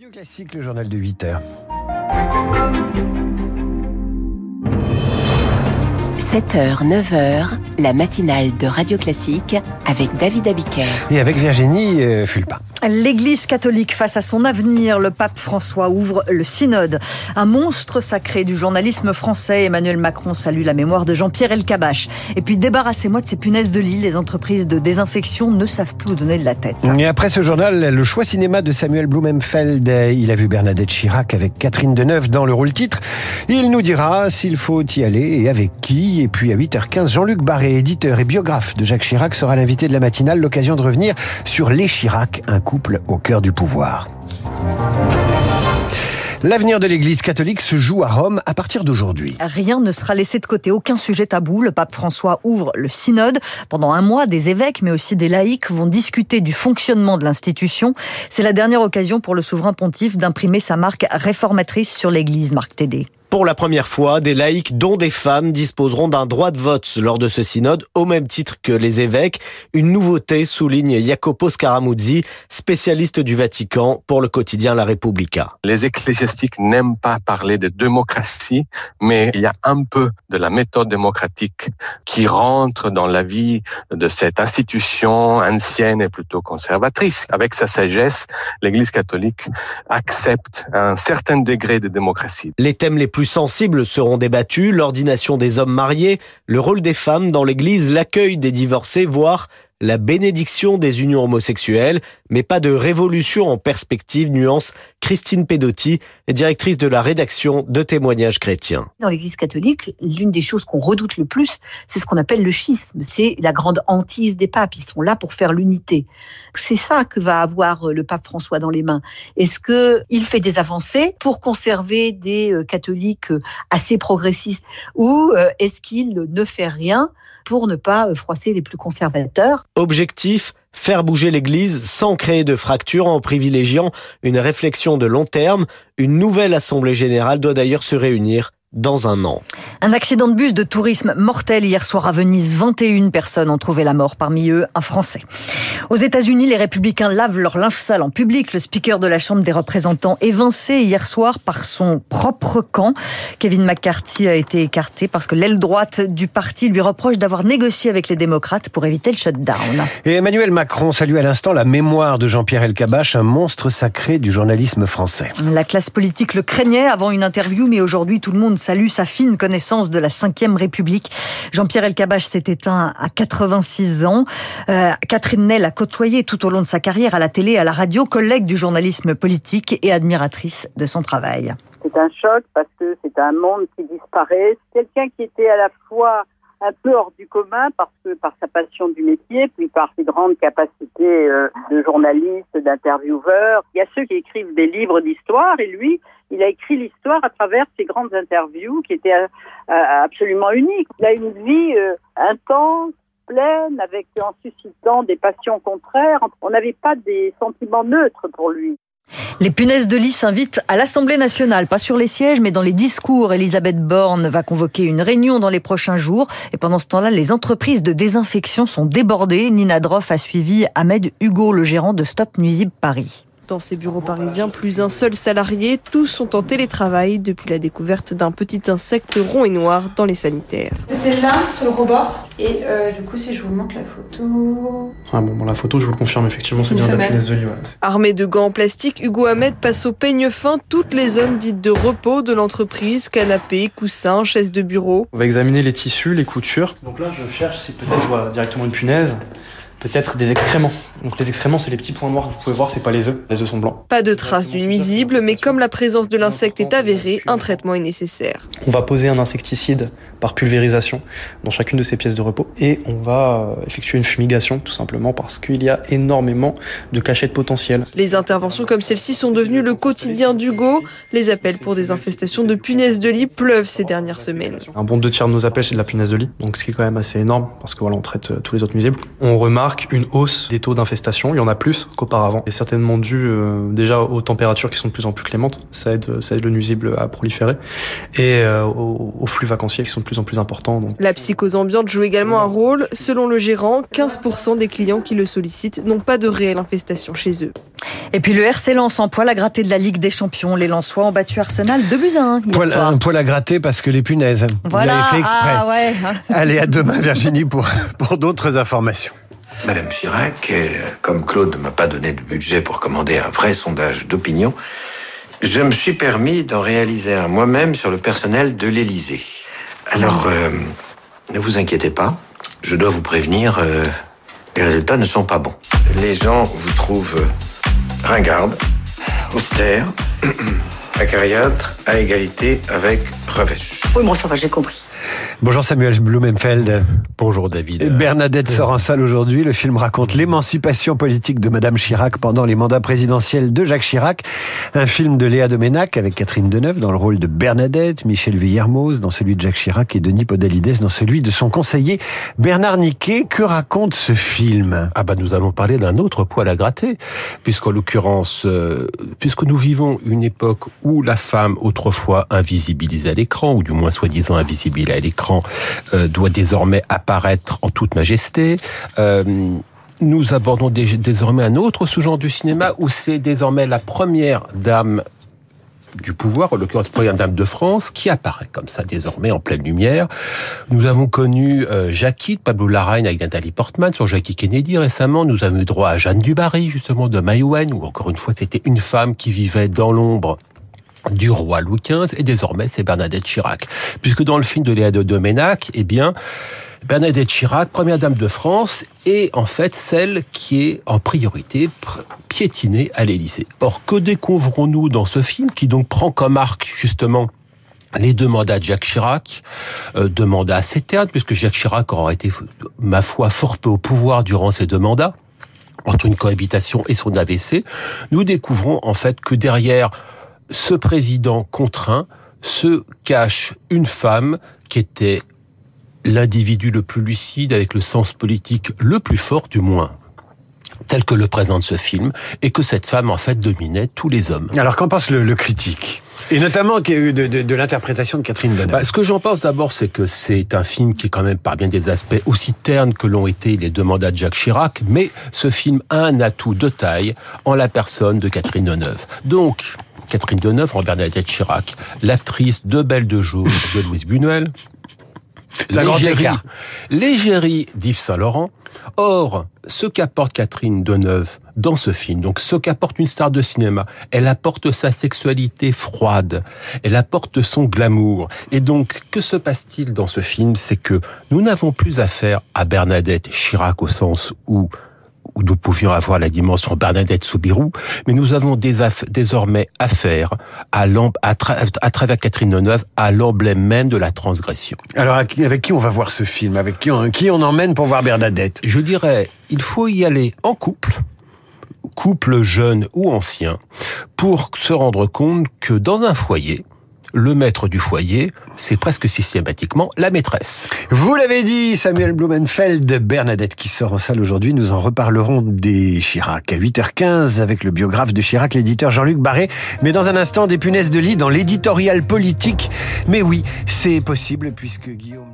Radio Classique, le journal de 8 heures. 7h, 9h, la matinale de Radio Classique avec David Abiker. Et avec Virginie euh, Fulpin. L'Église catholique face à son avenir, le pape François ouvre le synode. Un monstre sacré du journalisme français, Emmanuel Macron salue la mémoire de Jean-Pierre Elkabach. Et puis débarrassez-moi de ces punaises de lit, les entreprises de désinfection ne savent plus où donner de la tête. Et après ce journal, le choix cinéma de Samuel Blumenfeld, il a vu Bernadette Chirac avec Catherine Deneuve dans le rôle titre. Il nous dira s'il faut y aller et avec qui. Et puis à 8h15, Jean-Luc Barré, éditeur et biographe de Jacques Chirac, sera l'invité de la matinale, l'occasion de revenir sur les Chirac, un au cœur du pouvoir. L'avenir de l'Église catholique se joue à Rome à partir d'aujourd'hui. Rien ne sera laissé de côté, aucun sujet tabou. Le pape François ouvre le synode. Pendant un mois, des évêques, mais aussi des laïcs vont discuter du fonctionnement de l'institution. C'est la dernière occasion pour le souverain pontife d'imprimer sa marque réformatrice sur l'Église, Marc Tédé. Pour la première fois, des laïcs, dont des femmes, disposeront d'un droit de vote lors de ce synode, au même titre que les évêques. Une nouveauté, souligne Jacopo Scaramuzzi, spécialiste du Vatican pour le quotidien La Repubblica. Les ecclésiastiques n'aiment pas parler de démocratie, mais il y a un peu de la méthode démocratique qui rentre dans la vie de cette institution ancienne et plutôt conservatrice. Avec sa sagesse, l'Église catholique accepte un certain degré de démocratie. Les thèmes les plus plus sensibles seront débattus, l'ordination des hommes mariés, le rôle des femmes dans l'Église, l'accueil des divorcés, voire la bénédiction des unions homosexuelles, mais pas de révolution en perspective, nuance Christine Pedotti, directrice de la rédaction de témoignages chrétiens. Dans l'Église catholique, l'une des choses qu'on redoute le plus, c'est ce qu'on appelle le schisme, c'est la grande hantise des papes, ils sont là pour faire l'unité. C'est ça que va avoir le pape François dans les mains. Est-ce qu'il fait des avancées pour conserver des euh, catholiques euh, assez progressistes ou euh, est-ce qu'il ne fait rien pour ne pas froisser les plus conservateurs? Objectif faire bouger l'Église sans créer de fractures en privilégiant une réflexion de long terme. Une nouvelle Assemblée générale doit d'ailleurs se réunir dans un an. Un accident de bus de tourisme mortel hier soir à Venise. 21 personnes ont trouvé la mort, parmi eux un Français. Aux États-Unis, les républicains lavent leur linge sale en public. Le speaker de la Chambre des représentants évincé hier soir par son propre camp. Kevin McCarthy a été écarté parce que l'aile droite du parti lui reproche d'avoir négocié avec les démocrates pour éviter le shutdown. Et Emmanuel Macron salue à l'instant la mémoire de Jean-Pierre Elkabbach, un monstre sacré du journalisme français. La classe politique le craignait avant une interview, mais aujourd'hui tout le monde salue sa fine connaissance de la Ve République. Jean-Pierre Elkabbach s'est éteint à 86 ans. Euh, Catherine Nel a côtoyé tout au long de sa carrière à la télé à la radio, collègue du journalisme politique et admiratrice de son travail. C'est un choc parce que c'est un monde qui disparaît. Quelqu'un qui était à la fois un peu hors du commun parce que par sa passion du métier, puis par ses grandes capacités euh, de journaliste, d'intervieweur. Il y a ceux qui écrivent des livres d'histoire et lui, il a écrit l'histoire à travers ses grandes interviews qui étaient euh, absolument uniques. Il a une vie euh, intense, pleine, avec en suscitant des passions contraires. On n'avait pas des sentiments neutres pour lui. Les punaises de lit s'invitent à l'Assemblée nationale, pas sur les sièges, mais dans les discours. Elisabeth Borne va convoquer une réunion dans les prochains jours. Et pendant ce temps-là, les entreprises de désinfection sont débordées. Nina Droff a suivi Ahmed Hugo, le gérant de Stop Nuisible Paris. Dans ces bureaux parisiens, plus un seul salarié, tous sont en télétravail depuis la découverte d'un petit insecte rond et noir dans les sanitaires. C'était là, sur le rebord. Et euh, du coup, si je vous montre la photo. Ah bon, bon la photo, je vous le confirme, effectivement, c'est bien la punaise de lit. Armé de gants en plastique, Hugo Ahmed passe au peigne fin toutes les zones dites de repos de l'entreprise canapé, coussins, chaises de bureau. On va examiner les tissus, les coutures. Donc là, je cherche si peut-être je vois directement une punaise peut-être des excréments. Donc les excréments, c'est les petits points noirs que vous pouvez voir, c'est pas les œufs. Les œufs sont blancs. Pas de traces d'une nuisible, mais comme la présence de l'insecte est avérée, un traitement est nécessaire. On va poser un insecticide par pulvérisation dans chacune de ces pièces de repos et on va euh, effectuer une fumigation tout simplement parce qu'il y a énormément de cachettes potentielles. Les interventions comme celle-ci sont devenues le quotidien d'Hugo. Les appels pour des infestations de punaises de lit pleuvent ces dernières semaines. Un bon deux tiers de nos appels, c'est de la punaise de lit, donc ce qui est quand même assez énorme parce que voilà, on traite euh, tous les autres nuisibles. On remarque remarque une hausse des taux d'infestation. Il y en a plus qu'auparavant. Et certainement dû euh, déjà aux températures qui sont de plus en plus clémentes. Ça aide, ça aide le nuisible à proliférer. Et euh, aux, aux, flux vacanciers qui sont de plus en plus importants. Donc. La psychose ambiante joue également un rôle. Selon le gérant, 15% des clients qui le sollicitent n'ont pas de réelle infestation chez eux. Et puis le RC Lens en poil à gratter de la Ligue des Champions. Les Lensois ont battu Arsenal 2 buts à 1 hier Poil, soir. un poil à gratter parce que les punaises. Voilà. Vous l'avez fait exprès. Ah ouais. Allez, à demain Virginie pour, pour d'autres informations. Madame Chirac, euh, comme Claude ne m'a pas donné de budget pour commander un vrai sondage d'opinion, je me suis permis d'en réaliser un moi-même sur le personnel de l'Élysée. Alors, euh, ne vous inquiétez pas, je dois vous prévenir, euh, les résultats ne sont pas bons. Les gens vous trouvent ringarde, austère, acariâtre, à égalité avec revêche. Oui, bon, ça va, j'ai compris. Bonjour Samuel Blumenfeld. Bonjour David. Bernadette sort en salle aujourd'hui. Le film raconte l'émancipation politique de Madame Chirac pendant les mandats présidentiels de Jacques Chirac. Un film de Léa Doménac avec Catherine Deneuve dans le rôle de Bernadette, Michel Villermoz dans celui de Jacques Chirac et Denis Podalides dans celui de son conseiller Bernard Niquet. Que raconte ce film? Ah bah nous allons parler d'un autre poil à gratter, puisqu'en l'occurrence, euh, puisque nous vivons une époque où la femme autrefois invisibilisée à l'écran, ou du moins soi-disant invisible à l'écran, euh, doit désormais apparaître en toute majesté. Euh, nous abordons dé désormais un autre sous-genre du cinéma où c'est désormais la première dame du pouvoir, en l'occurrence première dame de France, qui apparaît comme ça désormais en pleine lumière. Nous avons connu euh, Jackie de Pablo Larraine avec Nathalie Portman sur Jackie Kennedy récemment. Nous avons eu droit à Jeanne Dubarry justement de Maïwen, où encore une fois c'était une femme qui vivait dans l'ombre du roi Louis XV et désormais c'est Bernadette Chirac. Puisque dans le film de Léa de Doménac, eh bien, Bernadette Chirac, première dame de France, est en fait celle qui est en priorité piétinée à l'Élysée. Or, que découvrons-nous dans ce film qui donc prend comme arc justement les deux mandats de Jacques Chirac, euh, deux mandats assez ternes, puisque Jacques Chirac aura été, ma foi, fort peu au pouvoir durant ces deux mandats, entre une cohabitation et son AVC, nous découvrons en fait que derrière ce président contraint se cache une femme qui était l'individu le plus lucide, avec le sens politique le plus fort du moins tel que le présente ce film, et que cette femme en fait dominait tous les hommes. Alors qu'en pense le, le critique? Et notamment de, de, de l'interprétation de Catherine Deneuve. Bah, ce que j'en pense d'abord, c'est que c'est un film qui est quand même par bien des aspects aussi terne que l'ont été les deux mandats de Jacques Chirac, mais ce film a un atout de taille en la personne de Catherine Deneuve. Donc, Catherine Deneuve en Bernadette Chirac, l'actrice de Belle de jour de Louise Buñuel, l'égérie, l'égérie d'Yves Saint-Laurent. Or, ce qu'apporte Catherine Deneuve dans ce film, donc ce qu'apporte une star de cinéma, elle apporte sa sexualité froide, elle apporte son glamour. Et donc, que se passe-t-il dans ce film? C'est que nous n'avons plus affaire à Bernadette Chirac au sens où où nous pouvions avoir la dimension Bernadette Soubirou, mais nous avons désormais affaire à, à, tra à, travers Catherine Deneuve à l'emblème même de la transgression. Alors avec qui on va voir ce film? Avec qui on, qui on emmène pour voir Bernadette? Je dirais, il faut y aller en couple, couple jeune ou ancien, pour se rendre compte que dans un foyer, le maître du foyer, c'est presque systématiquement la maîtresse. Vous l'avez dit, Samuel Blumenfeld, Bernadette qui sort en salle aujourd'hui, nous en reparlerons des Chirac à 8h15 avec le biographe de Chirac, l'éditeur Jean-Luc Barré. Mais dans un instant, des punaises de lit dans l'éditorial politique. Mais oui, c'est possible puisque Guillaume...